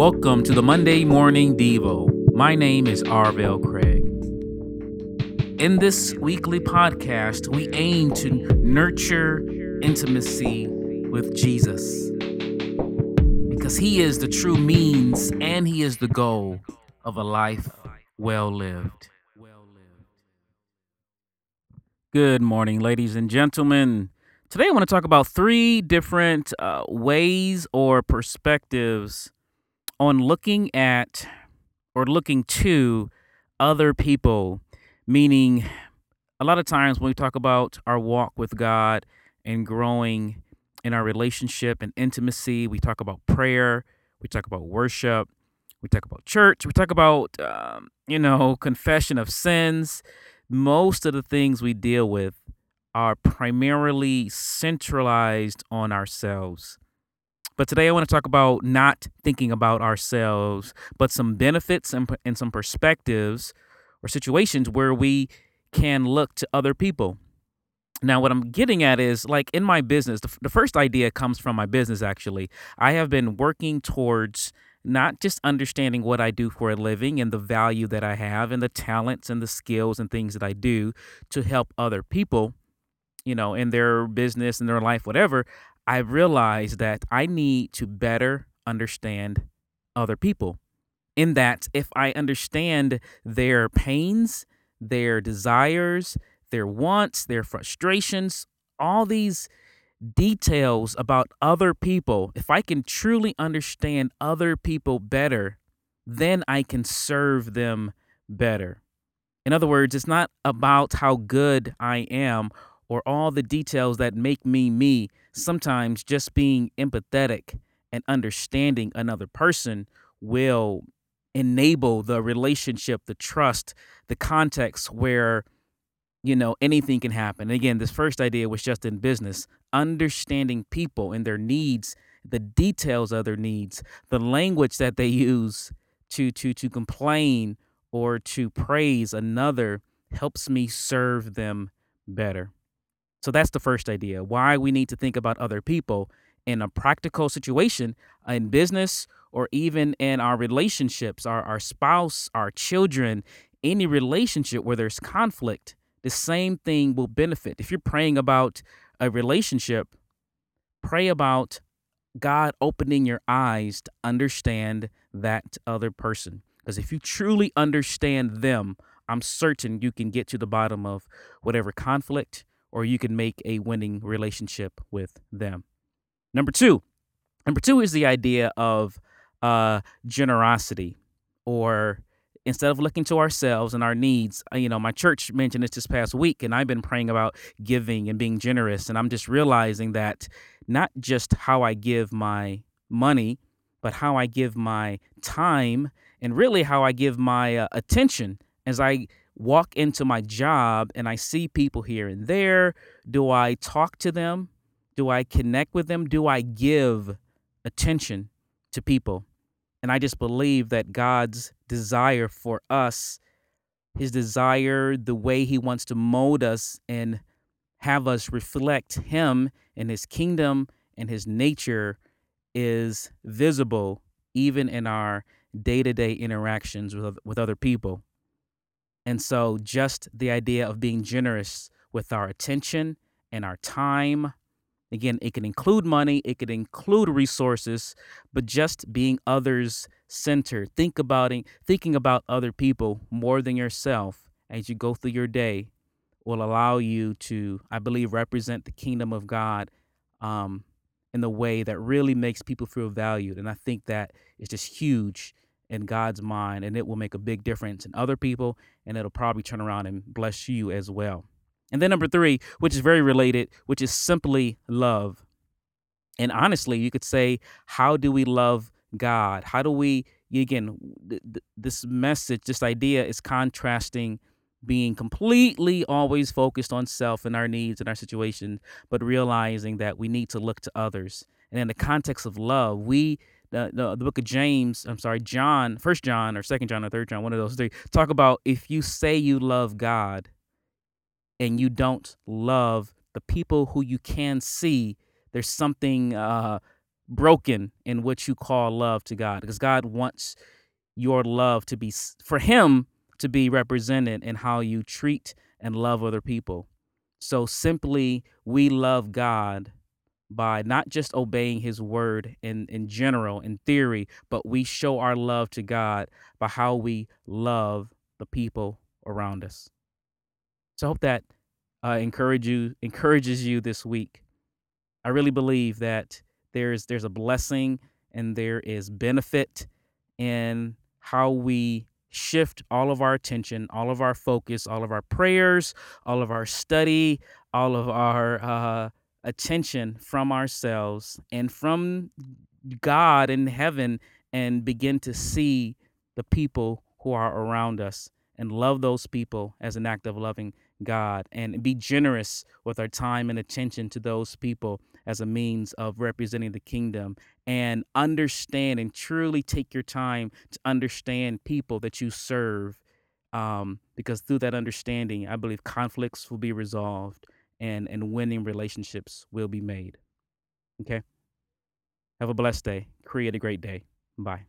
Welcome to the Monday Morning Devo. My name is Arvell Craig. In this weekly podcast, we aim to nurture intimacy with Jesus because he is the true means and he is the goal of a life well lived. Good morning, ladies and gentlemen. Today, I want to talk about three different uh, ways or perspectives on looking at or looking to other people, meaning a lot of times when we talk about our walk with God and growing in our relationship and intimacy, we talk about prayer, we talk about worship, we talk about church, we talk about, um, you know, confession of sins. Most of the things we deal with are primarily centralized on ourselves. But today I want to talk about not thinking about ourselves, but some benefits and, and some perspectives or situations where we can look to other people. Now, what I'm getting at is like in my business, the, the first idea comes from my business actually. I have been working towards not just understanding what I do for a living and the value that I have and the talents and the skills and things that I do to help other people, you know, in their business, in their life, whatever. I realized that I need to better understand other people. In that, if I understand their pains, their desires, their wants, their frustrations, all these details about other people, if I can truly understand other people better, then I can serve them better. In other words, it's not about how good I am or all the details that make me me. Sometimes just being empathetic and understanding another person will enable the relationship, the trust, the context where you know anything can happen. And again, this first idea was just in business, understanding people and their needs, the details of their needs, the language that they use to to to complain or to praise another helps me serve them better. So that's the first idea why we need to think about other people in a practical situation in business or even in our relationships, our, our spouse, our children, any relationship where there's conflict, the same thing will benefit. If you're praying about a relationship, pray about God opening your eyes to understand that other person. Because if you truly understand them, I'm certain you can get to the bottom of whatever conflict or you can make a winning relationship with them. Number two, number two is the idea of uh, generosity, or instead of looking to ourselves and our needs, uh, you know, my church mentioned this this past week, and I've been praying about giving and being generous, and I'm just realizing that not just how I give my money, but how I give my time, and really how I give my uh, attention as I walk into my job and I see people here and there? Do I talk to them? Do I connect with them? Do I give attention to people? And I just believe that God's desire for us, his desire, the way he wants to mold us and have us reflect him and his kingdom and his nature is visible even in our day-to-day interactions with, with other people. And so, just the idea of being generous with our attention and our time. Again, it can include money, it could include resources, but just being others centered. Think about it, thinking about other people more than yourself as you go through your day will allow you to, I believe, represent the kingdom of God um, in the way that really makes people feel valued. And I think that is just huge in God's mind, and it will make a big difference in other people, and it'll probably turn around and bless you as well. And then number three, which is very related, which is simply love. And honestly, you could say, how do we love God? How do we, again, th- th- this message, this idea is contrasting being completely always focused on self and our needs and our situation, but realizing that we need to look to others. And in the context of love, we the, the, the book of James, I'm sorry, John, First John or Second John or Third John, one of those three, talk about if you say you love God and you don't love the people who you can see, there's something uh, broken in what you call love to God because God wants your love to be for him to be represented in how you treat and love other people. So simply we love God by not just obeying his word in in general in theory, but we show our love to God by how we love the people around us. So I hope that uh, encourage you encourages you this week. I really believe that there's there's a blessing and there is benefit in how we shift all of our attention, all of our focus, all of our prayers, all of our study, all of our uh, attention from ourselves and from God in heaven and begin to see the people who are around us and love those people as an act of loving God and be generous with our time and attention to those people as a means of representing the kingdom and understand and truly take your time to understand people that you serve um, because through that understanding i believe conflicts will be resolved and and winning relationships will be made. Okay? Have a blessed day. Create a great day. Bye